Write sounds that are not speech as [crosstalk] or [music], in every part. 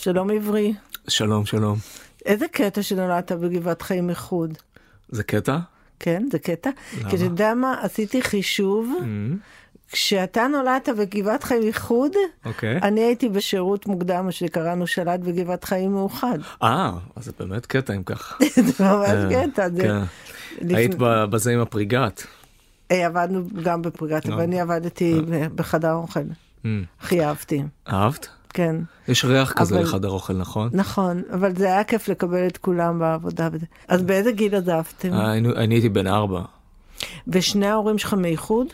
שלום עברי. שלום, שלום. איזה קטע שנולדת בגבעת חיים איחוד. זה קטע? כן, זה קטע. למה? כי אתה יודע מה, עשיתי חישוב, כשאתה נולדת בגבעת חיים איחוד, אוקיי. אני הייתי בשירות מוקדם, מה שקראנו שלט בגבעת חיים מאוחד. אה, אז זה באמת קטע אם כך. [laughs] זה ממש אה, קטע. זה- כן. היית בזה עם הפריגת. אה, עבדנו גם בפריגת, אה. ואני עבדתי ב- בחדר אוכל. אמ, הכי אהבתי, אהבת? כן. יש ריח כזה אבל- לחדר אוכל, נכון? נכון, אבל זה היה כיף לקבל את כולם בעבודה. אז באיזה גיל עזבתם? אה, אני הייתי בן ארבע. ושני ההורים שלך מאיחוד?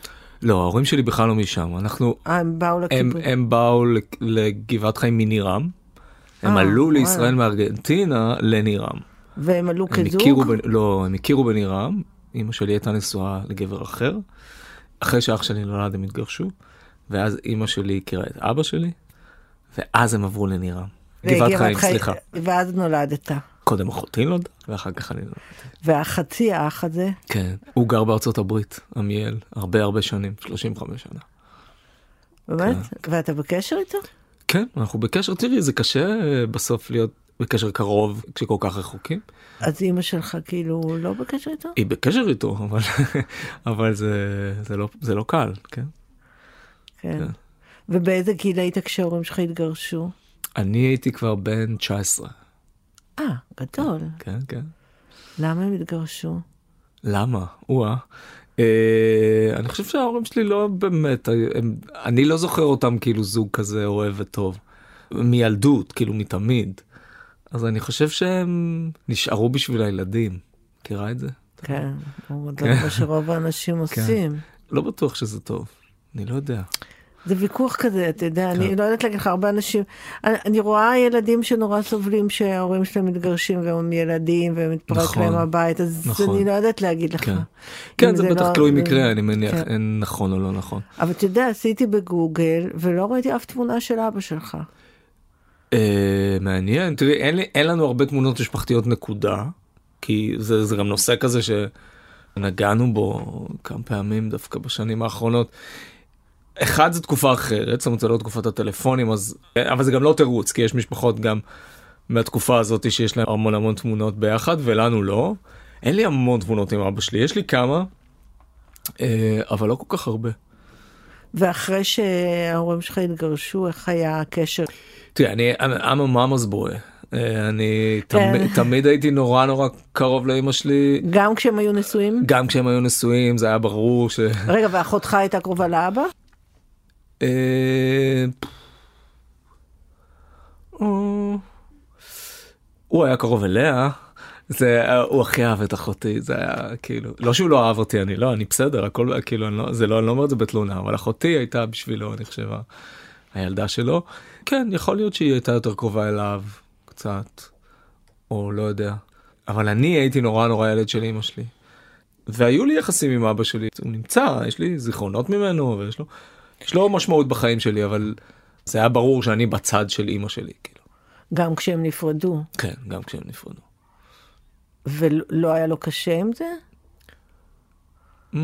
לא, ההורים שלי בכלל לא משם. אנחנו, אה, הם באו הם, לקיבוץ. הם באו לק- לגבעת חיים מנירם. הם אה, עלו. לישראל מארגנטינה לנירם. והם עלו הם כזוג? לא, הם הכירו בנירם. אמא שלי הייתה נשואה לגבר אחר. אחרי שאח שלי נולד הם התגרשו. ואז אמא שלי הכירה את אבא שלי. ואז הם עברו לנירם. גבעת חיים, חי- סליחה. ואז נולדת. קודם אחותי נולדה, ואחר כך אני נולדתי. והחצי האח הזה, כן. הוא גר בארצות הברית, עמיאל, הרבה הרבה שנים, 35 שנה. באמת? ואתה בקשר איתו? כן, אנחנו בקשר, תראי, זה קשה אה, בסוף להיות בקשר קרוב כשכל כך רחוקים. אז אימא שלך כאילו לא בקשר איתו? היא בקשר איתו, אבל, [laughs] אבל זה, זה, לא, זה לא קל, כן? כן. כן. ובאיזה גיל היית כשההורים שלך התגרשו? אני הייתי כבר בן 19, אה, גדול. כן, כן. למה הם התגרשו? למה? או-אה. אה, אני חושב שההורים שלי לא באמת, הם, אני לא זוכר אותם כאילו זוג כזה אוהב וטוב. מילדות, כאילו מתמיד. אז אני חושב שהם נשארו בשביל הילדים. מכירה את זה? כן, [laughs] הוא כן. זה מה שרוב האנשים עושים. לא בטוח שזה טוב. אני לא יודע. זה ויכוח כזה, אתה יודע, כן. אני לא יודעת להגיד לך, הרבה אנשים, אני, אני רואה ילדים שנורא סובלים שההורים שלהם מתגרשים והם ילדים ומתפרק נכון, להם הבית, אז נכון. אני לא יודעת להגיד לך. כן. כן, זה בטח לא- תלוי זה- מקרה, אני מניח, כן. אין נכון או לא נכון. אבל אתה יודע, עשיתי בגוגל ולא ראיתי אף תמונה של אבא שלך. אה, מעניין, תראי, אין, לי, אין לנו הרבה תמונות משפחתיות נקודה, כי זה, זה גם נושא כזה שנגענו בו כמה פעמים דווקא בשנים האחרונות. אחד זה תקופה אחרת, זאת אומרת זה לא תקופת הטלפונים, אז, אבל זה גם לא תירוץ, כי יש משפחות גם מהתקופה הזאת שיש להם המון המון תמונות ביחד, ולנו לא. אין לי המון תמונות עם אבא שלי, יש לי כמה, אה, אבל לא כל כך הרבה. ואחרי שההורים שלך התגרשו, איך היה הקשר? תראה, אני I'm a mama's boy. אה, אני כן. תמיד, תמיד הייתי נורא נורא קרוב לאמא שלי, גם כשהם היו נשואים? גם כשהם היו נשואים זה היה ברור ש... רגע, ואחותך הייתה קרובה לאבא? אה, אה, הוא היה קרוב אליה, זה, הוא הכי אהב את אחותי, זה היה כאילו, לא שהוא לא אהב אותי, אני לא, אני בסדר, הכל כאילו, אני לא, זה לא, אני לא אומר את זה בתלונה, אבל אחותי הייתה בשבילו, אני חושב, הילדה שלו. כן, יכול להיות שהיא הייתה יותר קרובה אליו, קצת, או לא יודע. אבל אני הייתי נורא נורא ילד של אמא שלי. והיו לי יחסים עם אבא שלי, הוא נמצא, יש לי זיכרונות ממנו, ויש לו, יש לו משמעות בחיים שלי, אבל זה היה ברור שאני בצד של אמא שלי, כאילו. גם כשהם נפרדו. כן, גם כשהם נפרדו. ולא היה לו קשה עם זה? Mm,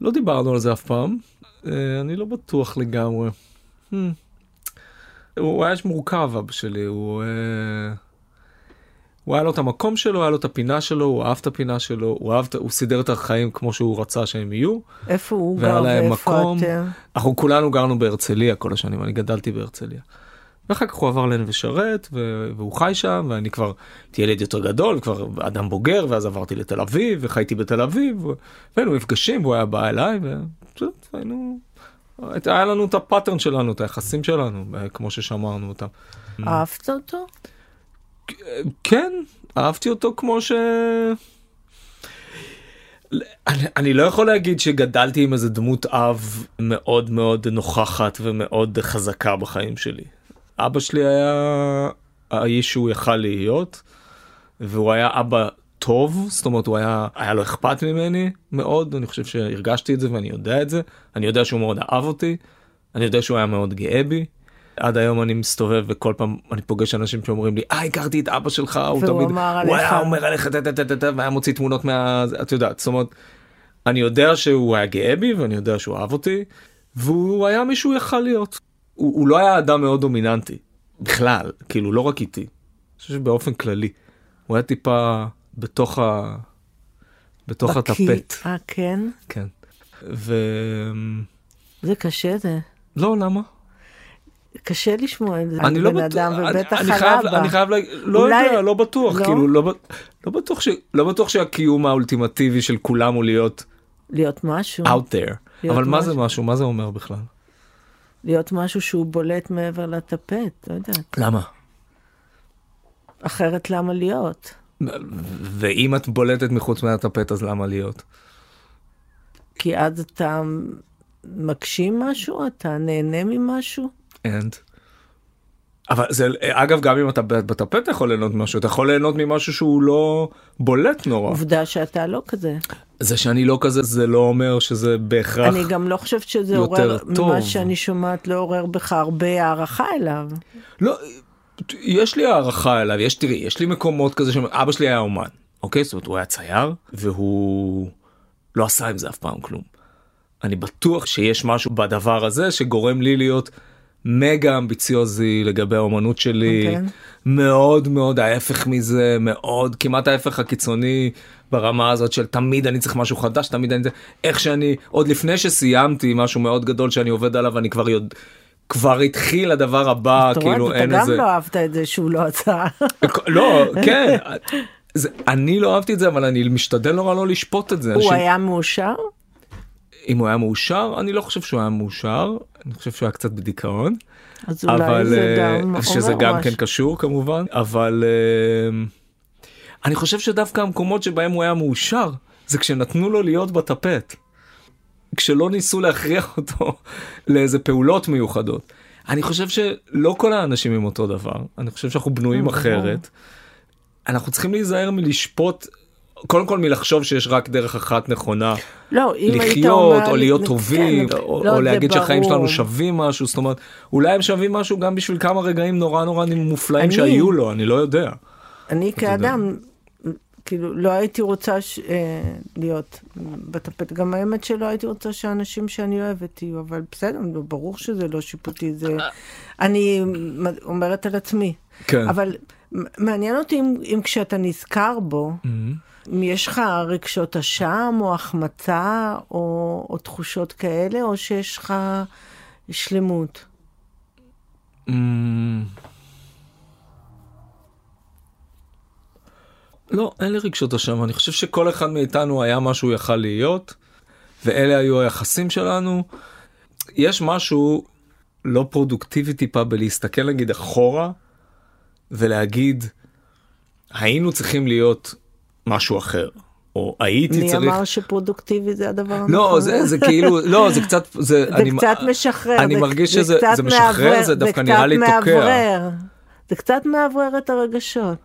לא דיברנו על זה אף פעם, אה, אני לא בטוח לגמרי. Hmm. הוא היה מורכב אבא שלי, הוא, אה, הוא היה לו את המקום שלו, היה לו את הפינה שלו, הוא אהב את הפינה שלו, הוא, אהב, את- הוא סידר את החיים כמו שהוא רצה שהם יהיו. איפה הוא גר ואיפה מקום. אתם? אנחנו כולנו גרנו בהרצליה כל השנים, אני גדלתי בהרצליה. ואחר כך הוא עבר לנווה שרת, ו- והוא חי שם, ואני כבר הייתי ילד יותר גדול, כבר אדם בוגר, ואז עברתי לתל אביב, וחייתי בתל אביב, ו- והיינו מפגשים, והוא היה בא אליי, ופשוט היינו... היה לנו את הפאטרן שלנו, את היחסים שלנו, כמו ששמרנו אותם. אהבת אותו? כן, אהבתי אותו כמו ש... אני, אני לא יכול להגיד שגדלתי עם איזה דמות אב מאוד מאוד נוכחת ומאוד חזקה בחיים שלי. אבא שלי היה האיש שהוא יכל להיות, והוא היה אבא טוב, זאת אומרת הוא היה, היה לו אכפת ממני מאוד, אני חושב שהרגשתי את זה ואני יודע את זה, אני יודע שהוא מאוד אהב אותי, אני יודע שהוא היה מאוד גאה בי. עד היום אני מסתובב וכל פעם אני פוגש אנשים שאומרים לי אה הכרתי את אבא שלך הוא תמיד הוא. היה אומר עליך טה והיה מוציא תמונות מה את יודעת זאת אומרת אני יודע שהוא היה גאה בי ואני יודע שהוא אהב אותי והוא היה מי שהוא יכל להיות הוא, הוא לא היה אדם מאוד דומיננטי, בכלל, כאילו, לא רק איתי. אני חושב שבאופן כללי. הוא היה טיפה בתוך ה... בתוך בקיא. הטפט. אה, כן? כן. ו... זה קשה זה. לא, למה? קשה לשמוע את זה. אני לא בן בטוח, אדם, אני- ובטח אני על חייב. אני חייב להגיד, לא אולי- יודע, לא בטוח, לא? כאילו, לא, לא בטוח ש... לא בטוח שהקיום האולטימטיבי של כולם הוא להיות להיות משהו. out there. להיות אבל מה זה משהו. משהו? מה זה אומר בכלל? להיות משהו שהוא בולט מעבר לטפט, לא יודעת. למה? אחרת למה להיות? ואם את בולטת מחוץ מהטפט אז למה להיות? כי אז אתה מגשים משהו? אתה נהנה ממשהו? And. אבל זה אגב גם אם אתה בטפט אתה יכול ליהנות ממשהו אתה יכול ליהנות ממשהו שהוא לא בולט נורא עובדה שאתה לא כזה. זה שאני לא כזה זה לא אומר שזה בהכרח אני גם לא חושבת שזה יותר עורר, טוב. ממה שאני שומעת לא עורר בך הרבה הערכה אליו. לא יש לי הערכה אליו יש תראי יש לי מקומות כזה שאבא שלי היה אומן אוקיי זאת אומרת הוא היה צייר והוא לא עשה עם זה אף פעם כלום. אני בטוח שיש משהו בדבר הזה שגורם לי להיות מגה אמביציוזי לגבי האומנות שלי אוקיי. מאוד מאוד ההפך מזה מאוד כמעט ההפך הקיצוני ברמה הזאת של תמיד אני צריך משהו חדש תמיד אני איך שאני עוד לפני שסיימתי משהו מאוד גדול שאני עובד עליו אני כבר יודע. כבר התחיל הדבר הבא אתה רואה, כאילו אתה אין גם איזה לא אהבת את זה שהוא לא עשה. לא כן זה, אני לא אהבתי את זה אבל אני משתדל נורא לא לשפוט את זה. הוא אנשים- היה מאושר? אם הוא היה מאושר אני לא חושב שהוא היה מאושר אני חושב שהוא היה קצת בדיכאון. אז אולי אבל זה אה, גם שזה אומר גם משהו. כן קשור כמובן אבל אה, אני חושב שדווקא המקומות שבהם הוא היה מאושר זה כשנתנו לו להיות בטפט. כשלא ניסו להכריח [laughs] אותו לאיזה פעולות מיוחדות. אני חושב שלא כל האנשים הם אותו דבר אני חושב שאנחנו בנויים ברור. אחרת. אנחנו צריכים להיזהר מלשפוט קודם כל מלחשוב שיש רק דרך אחת נכונה לא, אם היית לחיות אומר או להיות כן, טובים או, לא, או זה להגיד שהחיים ברור. שלנו שווים משהו זאת אומרת אולי הם שווים משהו גם בשביל כמה רגעים נורא נורא מופלאים אני- שהיו לו אני לא יודע. אני יודע. כאדם, כאילו, לא הייתי רוצה ש... אה, להיות בטפט. גם האמת שלא הייתי רוצה שאנשים שאני אוהבת יהיו, אבל בסדר, נו, ברור שזה לא שיפוטי, זה... אני אומרת על עצמי. כן. אבל מעניין אותי אם, אם כשאתה נזכר בו, אם יש לך רגשות אשם או החמצה או, או תחושות כאלה, או שיש לך שלמות. אמ, לא אין לי רגשות אשם אני חושב שכל אחד מאיתנו היה מה שהוא יכל להיות ואלה היו היחסים שלנו. יש משהו לא פרודוקטיבי טיפה בלהסתכל נגיד אחורה ולהגיד היינו צריכים להיות משהו אחר או הייתי מי צריך. אמר שפרודוקטיבי זה הדבר הנכון? לא זה זה כאילו לא זה קצת זה, [laughs] זה אני, קצת משחרר. אני זה- מרגיש זה שזה קצת זה משחרר מאוורר- זה דווקא נראה לי תוקע. מאוורר. זה קצת מאוורר את הרגשות.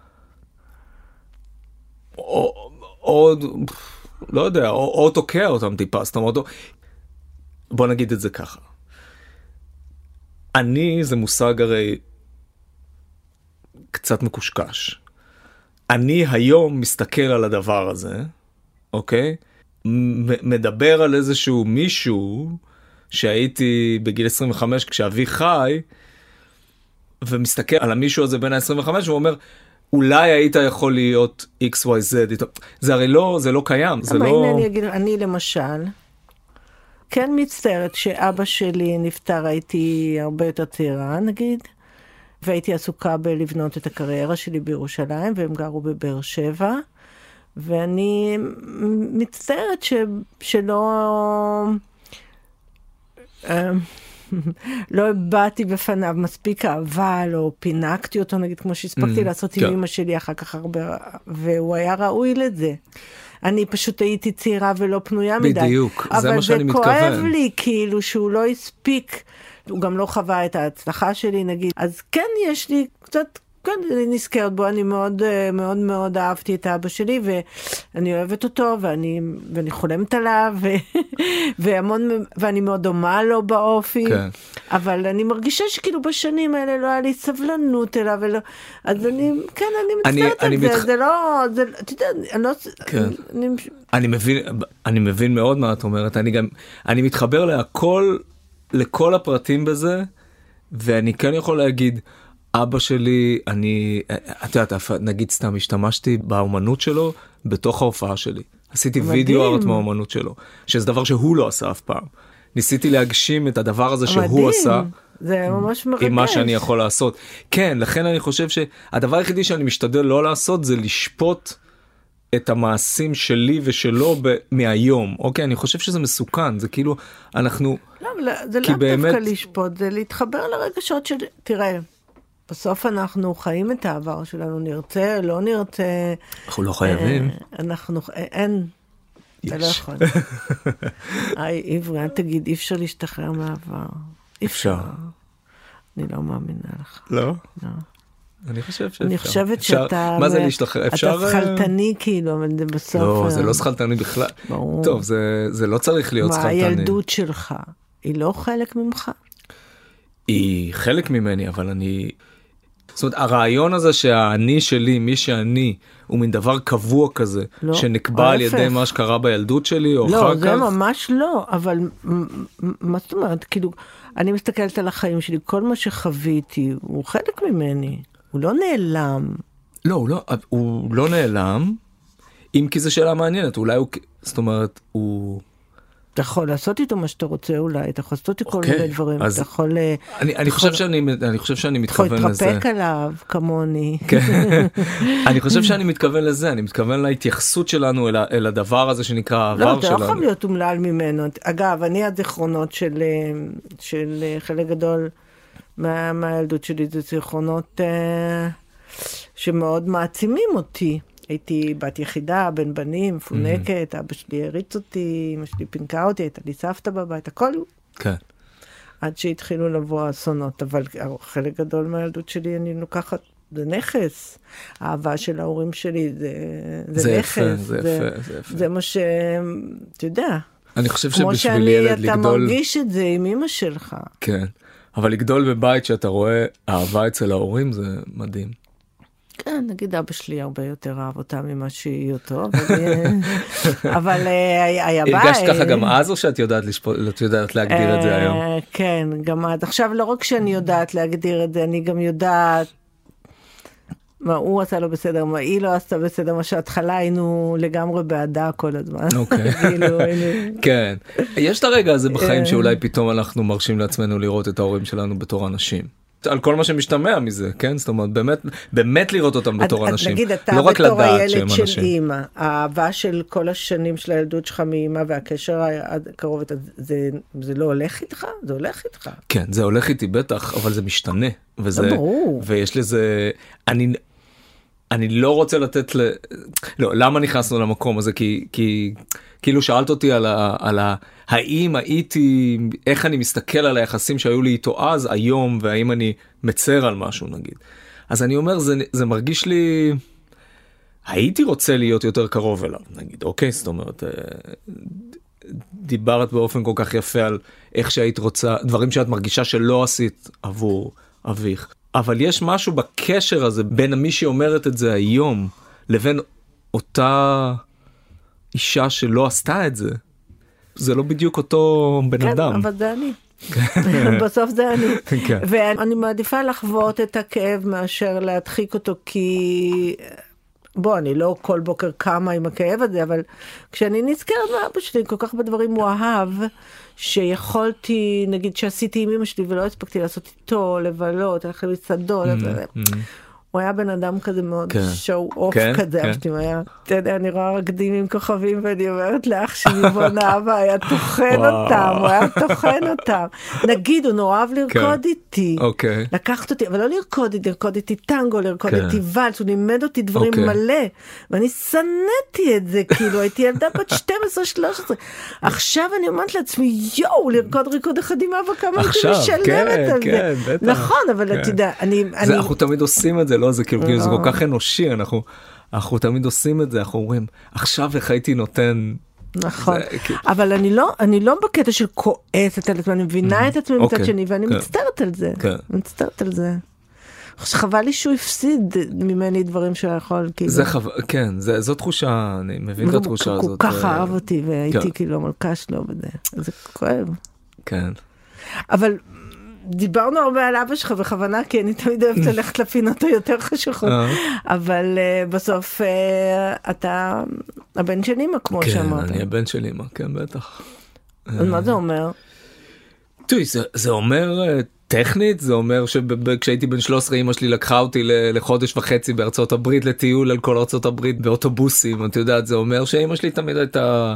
או, או לא יודע או, או תוקע אותם טיפה זאת אומרת או- בוא נגיד את זה ככה. אני זה מושג הרי קצת מקושקש. אני היום מסתכל על הדבר הזה אוקיי? מדבר על איזשהו מישהו שהייתי בגיל 25 כשאבי חי ומסתכל על המישהו הזה בין ה-25 ואומר אולי היית יכול להיות xyz זה הרי לא זה לא קיים זה אבל לא הנה אני אגיד, אני למשל, כן מצטערת שאבא שלי נפטר, הייתי הרבה יותר צעירה נגיד, והייתי עסוקה בלבנות את הקריירה שלי בירושלים, והם גרו בבאר שבע, ואני מצטערת ש, שלא... אמ, [laughs] לא הבעתי בפניו מספיק אהבה, לא פינקתי אותו, נגיד, כמו שהספקתי Mm, לעשות כן. עם אמא שלי אחר כך הרבה, והוא היה ראוי לזה. אני פשוט הייתי צעירה ולא פנויה מדי. בדיוק, זה מה שאני אבל זה כואב מתכוון. לי, כאילו, שהוא לא הספיק, הוא גם לא חווה את ההצלחה שלי, נגיד. אז כן, יש לי קצת... כן, אני נזכרת בו, אני מאוד אה, מאוד מאוד אהבתי את אבא שלי, ואני אוהבת אותו, ואני, ואני חולמת עליו, ו, [laughs] והמון, ואני מאוד דומה לו באופי, כן. אבל אני מרגישה שכאילו בשנים האלה לא היה לי סבלנות אליו, ולא, אז אני, כן, אני אני- מצטערת אני על זה, מתח- זה לא, זה, אתה יודע, אני לא, כן. אני, אני מבין אני מבין מאוד מה את אומרת אני גם אני מתחבר להכל לכל הפרטים בזה ואני כן יכול להגיד, אבא שלי, אני, את יודעת, נגיד סתם השתמשתי באומנות שלו בתוך ההופעה שלי. עשיתי מדהים. וידאו ארט מהאומנות שלו, שזה דבר שהוא לא עשה אף פעם. ניסיתי להגשים את הדבר הזה שהוא מדהים. עשה. זה ממש מרגש. עם מה שאני יכול לעשות. כן, לכן אני חושב שהדבר היחידי שאני משתדל לא לעשות זה לשפוט את המעשים שלי ושלו ב- מהיום. אוקיי, אני חושב שזה מסוכן, זה כאילו, אנחנו, לא, אבל זה לאו דווקא באמת- לשפוט, זה להתחבר לרגשות של... תראה, בסוף אנחנו חיים את העבר שלנו, נרצה, לא נרצה. אנחנו לא חייבים. אה, אנחנו... אין. אתה לא. יכול. היי, עברי, אל תגיד, אי אפשר להשתחרר מהעבר. אי אפשר. אני לא מאמינה לך. לא? לא. אני חושב שאפשר. אני חושבת אפשר- שאתה... מה זה להשתחרר? אפשר... אתה שכלתני כאילו, אבל זה בסוף... לא, זה אה, לא שכלתני בכלל. ברור. טוב, זה- זה לא צריך להיות מה שכלתני. הילדות שלך? היא לא חלק ממך? היא חלק ממני אבל אני. זאת אומרת הרעיון הזה שהאני שלי מי שאני הוא מין דבר קבוע כזה לא, שנקבע על ידי. מה שקרה בילדות שלי או לא, אחר זה כך. ממש לא, אבל מה זאת אומרת? כאילו, אני מסתכלת על החיים שלי, כל מה שחוויתי הוא חלק ממני, הוא לא נעלם. לא הוא לא הוא לא נעלם. אם כי זו שאלה מעניינת אולי הוא זאת אומרת הוא אתה יכול לעשות איתו מה שאתה רוצה אולי, אתה יכול לעשות איתו כל אוקיי, מיני דברים, אתה יכול אה, אני אני חושב שאני אני חושב שאני יכול מתכוון לזה. להתרפק עליו כמוני. כן. [laughs] אני חושב שאני מתכוון לזה אני מתכוון להתייחסות שלנו אל הדבר הזה שנקרא לא, העבר אתה לא שלנו. חייב להיות אומלל ממנו. אגב, אני הזיכרונות של, אה, של אה, חלק גדול מה, מהילדות שלי, זה זיכרונות אה, שמאוד מעצימים אותי. הייתי בת יחידה, בן בנים, מפונקת, אבא שלי הריץ אותי, אמא שלי פינקה אותי, הייתה לי סבתא בבית, הכל כן. עד שהתחילו לבוא האסונות, אבל חלק גדול מהילדות שלי אני לוקחת, זה נכס. האהבה של ההורים שלי זה, זה, זה נכס. יפה, זה יפה, זה יפה. זה מה ש... אתה יודע, אני חושב כמו שבשביל שאני, ילד אתה לגדול. מרגיש את זה עם אמא שלך. כן. אבל לגדול בבית שאתה רואה אהבה אצל ההורים זה מדהים. כן, נגיד אבא שלי הרבה יותר אהב אותה ממה שהיא אותו, אבל, אבל אה, היה בית. הרגשת ככה גם אז או שאת יודעת לשפוט, את יודעת להגדיר את זה אה, היום? כן, גם אז. עכשיו, לא רק שאני יודעת להגדיר את זה, אני גם יודעת מה הוא עשה לא בסדר, מה היא לא עשתה בסדר, מה שההתחלה היינו לגמרי בעדה כל הזמן. אוקיי. [laughs] כאילו. כן. יש את הרגע הזה בחיים אה. שאולי פתאום אנחנו מרשים לעצמנו לראות את ההורים שלנו בתור אנשים. על כל מה שמשתמע מזה, כן? זאת אומרת, באמת, באמת לראות אותם בתור אז אנשים. נגיד, אתה לא רק בתור הילד של. אימא, האהבה של כל השנים של הילדות שלך מאימא והקשר הקרוב, אתה- זה, זה לא הולך איתך? זה הולך איתך. כן, זה הולך איתי בטח, אבל זה משתנה. וזה, לא, ברור. ויש לזה, אני, אני לא רוצה לתת ל... לא, למה נכנסנו למקום הזה? כי, כי כאילו שאלת אותי על ה... על ה האם הייתי, איך אני מסתכל על היחסים שהיו לי איתו אז, היום, והאם אני מצר על משהו נגיד. אז אני אומר, זה, זה מרגיש לי... הייתי רוצה להיות יותר קרוב אליו, נגיד, אוקיי? זאת אומרת, אה, דיברת באופן כל כך יפה על איך שהיית רוצה, דברים שאת מרגישה שלא עשית עבור אביך. אבל יש משהו בקשר הזה בין מי שאומרת את זה היום לבין אותה אישה שלא עשתה את זה. זה לא בדיוק אותו בן כן, אדם. אבל זה אני. [laughs] בסוף זה אני. כן. ואני מעדיפה לחוות את הכאב מאשר להדחיק אותו, כי... בוא, אני לא כל בוקר קמה עם הכאב הזה, אבל כשאני נזכרת מאבא שלי, כל כך הרבה דברים הוא אהב, שיכולתי, נגיד שעשיתי עם אמא שלי ולא הספקתי לעשות איתו, לבלות, ללכת למסעדות, הוא היה בן אדם כזה מאוד כן. שואו אוף כן, כזה, כן. הוא היה, אתה יודע, אני רואה רקדים עם כוכבים ואני אומרת לאח שלי, בואנה [laughs] אבא היה טוחן. אותם, הוא היה טוחן אותם. נגיד, הוא נורא אהב לרקוד איתי. אוקיי. לקחת אותי, אבל לא לרקוד איתי, לרקוד איתי טנגו, לרקוד כן. איתי ואלס, הוא לימד אותי דברים אוקיי. מלא, ואני שנאתי את זה, כאילו הייתי ילדה בת [laughs] 12-13. עכשיו אני אומרת לעצמי, יואו, לרקוד ריקוד אחד עם אבא, כמה הייתי משלמת כן, על כן, זה. נכון, אבל כן. אתה יודע, אני... אנחנו תמיד עושים את זה, לא? זה כאילו, כאילו זה לא. כל כך אנושי, אנחנו, אנחנו תמיד עושים את זה, אנחנו אומרים, עכשיו איך הייתי נותן... נכון, זה כאילו- אבל אני לא, אני לא בקטע של כועסת על עצמי, אני מבינה את עצמי מצד אוקיי, שני, ואני כן. מצטערת על זה, כן. מצטערת על זה. חבל לי שהוא הפסיד ממני דברים שהוא יכול, כאילו. זה חו... כן, זה, זו תחושה, אני מבין את התחושה כל הזאת. כך אה, אהב אותי, והייתי כן. כאילו המלכה שלו וזה, זה כואב. כן. אבל דיברנו הרבה על אבא שלך בכוונה, כי אני תמיד אוהבת ללכת לפינות היותר חשוכות, אה. אבל אה, בסוף אה, אתה הבן של אמא, כמו כן, שאמרת. אני הבן של אמא, כן, בטח. אז מה זה אומר? תראי, זה, זה אומר טכנית, זה אומר שכשהייתי בן 13 אמא שלי לקחה אותי לחודש וחצי בארצות הברית לטיול על כל ארצות הברית באוטובוסים, את יודעת, זה אומר שאמא שלי תמיד הייתה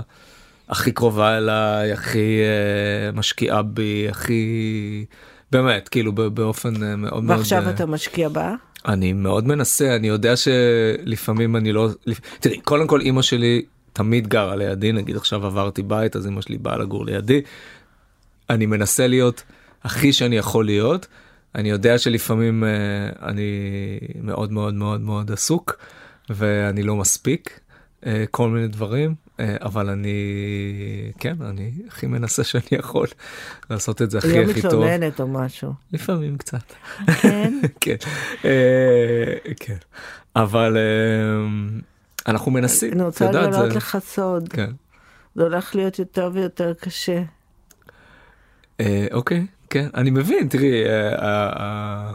הכי קרובה אליי, הכי אה, משקיעה בי, הכי... באמת, כאילו באופן אה, מאוד מאוד... ועכשיו אה, אתה משקיע בה? אני מאוד מנסה, אני יודע שלפעמים אני לא... תראי, קודם כל אימא שלי תמיד גרה לידי, נגיד עכשיו עברתי בית, אז אימא שלי באה לגור לידי. אני מנסה להיות הכי שאני יכול להיות. אני יודע שלפעמים אה, אני מאוד מאוד מאוד מאוד עסוק, ואני לא מספיק כל מיני דברים, אבל אני, כן, אני הכי מנסה שאני יכול לעשות את זה הכי לא הכי טוב. מתלוננת או משהו. לפעמים קצת. כן? [laughs] כן, אה, כן, אבל אה, אנחנו מנסים, אני רוצה לגלות לך סוד. כן. זה הולך להיות יותר ויותר קשה. אה, אוקיי, כן, אני מבין, תראי, אה, אה, אה,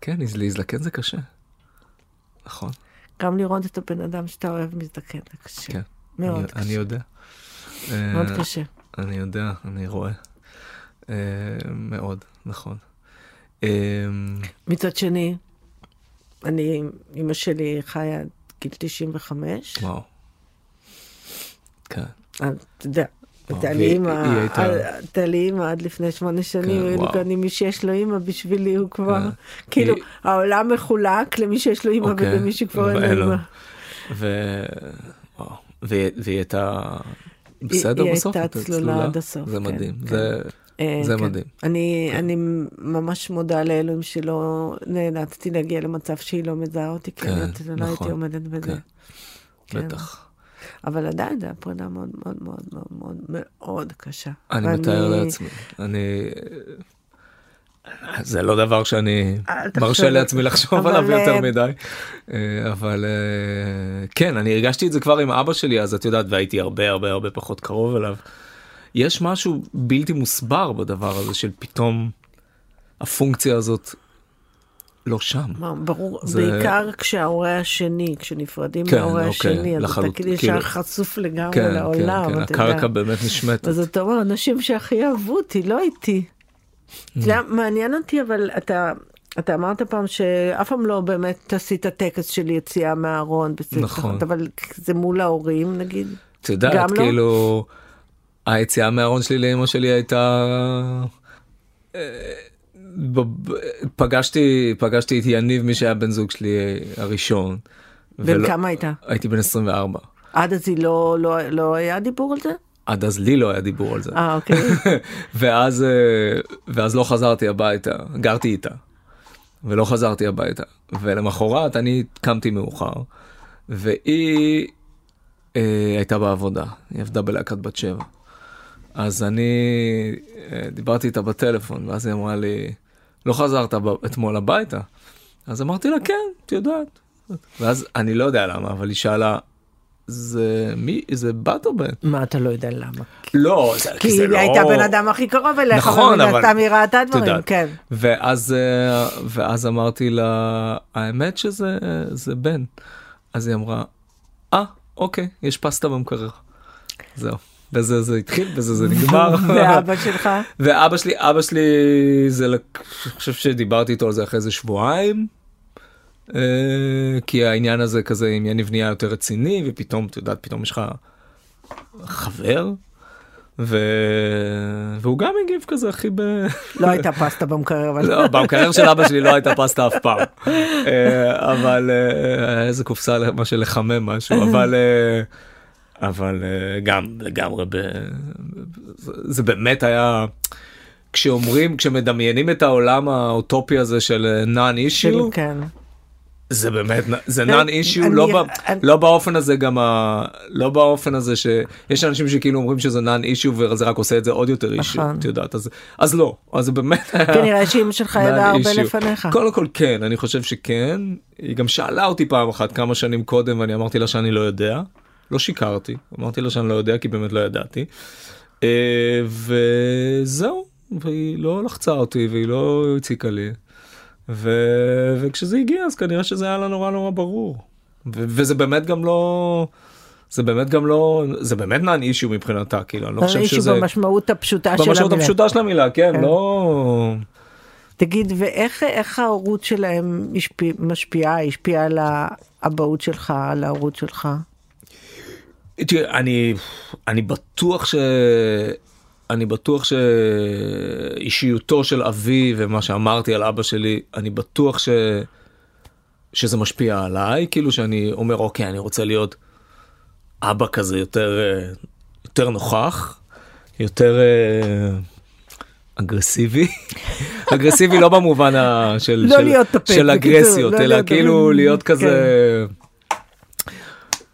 כן, להז- להזדקן זה קשה. נכון, גם לראות את הבן אדם שאתה אוהב מזדקן זה קשה. כן. מאוד אני- אני קשה. יודע. אה, מאוד קשה. אני יודע, אני רואה. אה, מאוד, נכון. אה, מצד שני, אני, אמא שלי חיה עד גיל 95, וואו. כן, אתה יודע, הייתה לי אימא, הייתה- לי אימא עד לפני שמונה שנים, כן. כאן מי שיש לו אימא בשבילי הוא כבר. כאילו, העולם מחולק למי שיש לו אימא אוקיי, ולמי שכבר אין לו. אימא. ו... והיא הייתה בסדר היא בסוף? הייתה צלולה עד הסוף, זה כן, מדהים. כן. זה... אה, זה כן. מדהים. אני, כן. אני ממש מודה לאלוהים שלא נאלצתי להגיע למצב שהיא לא מזהה אותי, כי כן, אני לא הייתי נכון. עומדת בזה. כן. כן. בטח. אבל עדיין זו הייתה פרידה מאוד מאוד מאוד מאוד מאוד מאוד קשה. אני ואני- מתאר לעצמי. אני... זה לא דבר שאני מרשה לעצמי. לחשוב עליו יותר אה, מדי. אה, אבל אה, כן, אני הרגשתי את זה כבר עם אבא שלי אז את יודעת והייתי הרבה הרבה הרבה פחות קרוב אליו. יש משהו בלתי מוסבר בדבר הזה של פתאום הפונקציה הזאת לא שם. ברור, זה- בעיקר כשההורה השני, כשנפרדים כן, מההורה אוקיי, השני, אז אתה לחלוט- כאילו ישר כאילו- חשוף לגמרי כן, כן, לעולם, כן, אתה יודע. הקרקע באמת נשמטת. אז אתה אומר, אנשים שהכי אהבו אותי, לא איתי. אתה יודע, מעניין אותי, אבל אתה... אתה אמרת פעם שאף פעם לא באמת עשית טקס של יציאה מהארון, בסדר, נכון. אבל זה מול ההורים נגיד, את יודעת, לא? כאילו, היציאה מהארון שלי לאמא שלי הייתה... אה, פגשתי פגשתי את יניב מי שהיה בן זוג שלי הראשון. בן ולא- כמה הייתה? הייתי בן 24. עד אז היא לא, לא, לא היה דיבור על זה? עד אז לי לא היה דיבור על זה. אה, אוקיי. [laughs] ואז אה, ואז לא חזרתי הביתה גרתי איתה. ולא חזרתי הביתה ולמחרת אני קמתי מאוחר והיא אה, הייתה בעבודה היא עבדה בלהקת בת שבע. אז אני אה, דיברתי איתה בטלפון ואז היא אמרה לי לא חזרת אתמול הביתה. אז אמרתי לה כן את יודעת. ואז אני לא יודע למה אבל היא שאלה זה מי זה בת או בן? מה אתה לא יודע למה? לא זה, כי זה היא לא... הייתה בן אדם הכי קרוב אליך, נכון, אבל- היא ראתה את דברים, יודעת. כן. ואז אה, ואז אמרתי לה האמת שזה זה בן. אז היא אמרה אה אוקיי יש פסטה במקרר. זהו. בזה זה התחיל בזה זה נגמר. [laughs] ואבא שלך? ואבא שלי אבא שלי זה אני חושב שדיברתי איתו על זה אחרי איזה שבועיים. אה, כי העניין הזה כזה עם יניב נהיה יותר רציני ופתאום את יודעת פתאום יש לך חבר. ו... והוא גם הגיב כזה הכי ב... לא הייתה פסטה במקרר, אבל... לא, במקרר של אבא שלי לא הייתה פסטה אף פעם. אה, אבל אה, איזה קופסה מה של לחמם משהו, אבל אבל גם לגמרי, ב... זה- באמת היה, כשאומרים, כשמדמיינים את העולם האוטופי הזה של נאן אישיו, כן. זה באמת, זה נאן אישיו, לא, ב- אני- לא באופן הזה גם, ה, לא באופן הזה שיש אנשים שכאילו אומרים שזה נאן אישיו וזה רק עושה את זה עוד יותר אישיו, נכון. את יודעת, אז, אז לא, אז באמת כנראה שאימא שלך ידעה הרבה. לפניך. קודם כל כן, אני חושב שכן, היא גם שאלה אותי פעם אחת כמה שנים קודם ואני אמרתי לה שאני לא יודע, לא שיקרתי, אמרתי לה שאני לא יודע כי באמת לא ידעתי, אה, וזהו, והיא לא לחצה אותי והיא לא הציקה לי. ו... וכשזה הגיע אז כנראה שזה היה לה נורא נורא ברור. ו... וזה באמת גם לא... זה באמת גם לא זה באמת נאן אישיו מבחינתה כאילו אני לא חושב שזה במשמעות הפשוטה של במשמעות המילה. הפשוטה של המילה כן, כן. לא תגיד, ואיך איך ההורות שלהם השפיע, משפיעה, השפיעה על האבהות שלך, על ההורות שלך? תראה, אני אני בטוח ש... אני בטוח שאישיותו של אבי ומה שאמרתי על אבא שלי, אני בטוח ש... שזה משפיע עליי, כאילו שאני אומר, אוקיי, אני רוצה להיות אבא כזה יותר, יותר נוכח, יותר אה, אגרסיבי. [laughs] אגרסיבי לא במובן. של, לא של, של אגרסיות, לא אלא כאילו. להיות כן. כזה...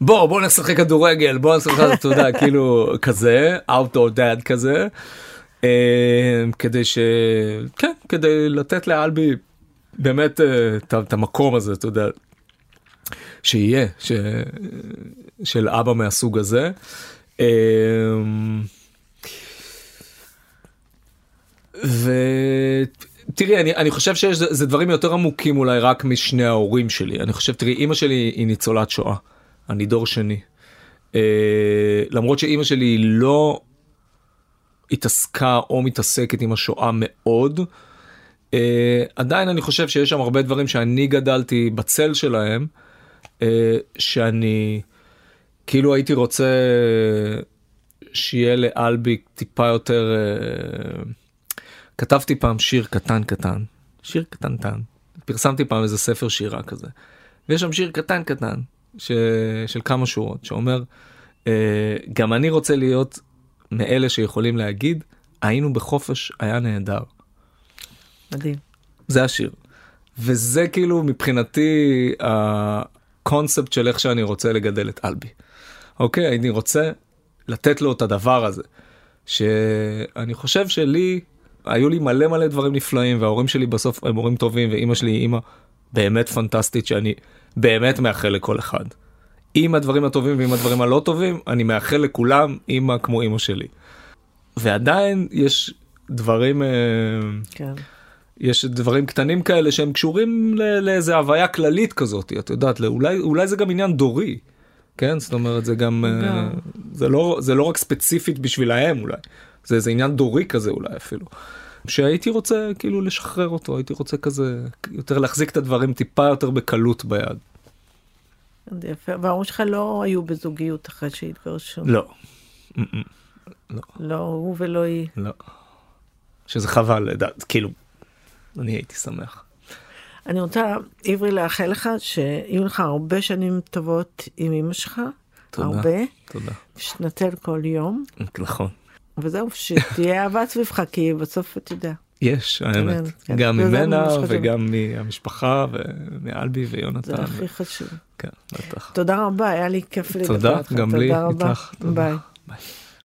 בוא בוא נשחק כדורגל בוא נשחק אתה יודע כאילו כזה outdoor dad כזה אה, כדי ש... כן כדי לתת לאלבי באמת אה, את המקום הזה אתה יודע שיהיה ש... של אבא מהסוג הזה. אה, ותראי אני, אני חושב שיש זה דברים יותר עמוקים אולי רק משני ההורים שלי אני חושב תראי אימא שלי היא ניצולת שואה אני דור שני. אה, למרות שאימא שלי לא התעסקה או מתעסקת עם השואה מאוד אה, עדיין אני חושב שיש שם הרבה דברים שאני גדלתי בצל שלהם אה, שאני כאילו הייתי רוצה שיהיה לאלבי טיפה יותר אה, כתבתי פעם שיר קטן קטן שיר קטנטן. פרסמתי פעם איזה ספר שירה כזה. ויש שם שיר קטן קטן ש... של כמה שורות שאומר אה, גם אני רוצה להיות מאלה שיכולים להגיד היינו בחופש היה נהדר מדהים. זה השיר. וזה כאילו מבחינתי הקונספט של איך שאני רוצה לגדל את אלבי. אוקיי, אני רוצה לתת לו את הדבר הזה. שאני חושב שלי, היו לי מלא מלא דברים נפלאים וההורים שלי בסוף הם הורים טובים ואימא שלי היא אימא באמת פנטסטית שאני באמת מאחל לכל אחד. עם הדברים הטובים ועם הדברים הלא טובים אני מאחל לכולם אימא כמו אימא שלי. ועדיין יש דברים אה, כן. יש דברים קטנים כאלה שהם קשורים ל- לאיזה הוויה כללית כזאת את יודעת לא- אולי אולי זה גם עניין דורי. כן זאת אומרת זה גם אה, גם. זה לא זה לא רק ספציפית בשבילהם אולי זה איזה עניין דורי כזה אולי אפילו. שהייתי רוצה כאילו לשחרר אותו הייתי רוצה כזה יותר להחזיק את הדברים טיפה יותר בקלות ביד. יפה. וההורים שלך לא היו בזוגיות אחרי שהתגרשו. לא. Mm-mm. לא הוא ולא היא. לא. שזה חבל לדעת כאילו. אני הייתי שמח. אני רוצה, עברי, לאחל לך שיהיו לך הרבה שנים טובות עם אמא שלך. תודה. הרבה. תודה. שתנצל כל יום. נכון. וזהו, שתהיה אהבה [laughs] סביבך, כי בסוף אתה יודע. יש האמת כן. גם וזה ממנה. וגם מהמשפחה ומאלבי זה ויונתן. הכי חשוב. כן בטח. תודה רבה, היה לי כיף לדבר תודה איתך. גם לי תודה. איתך. תודה. ביי.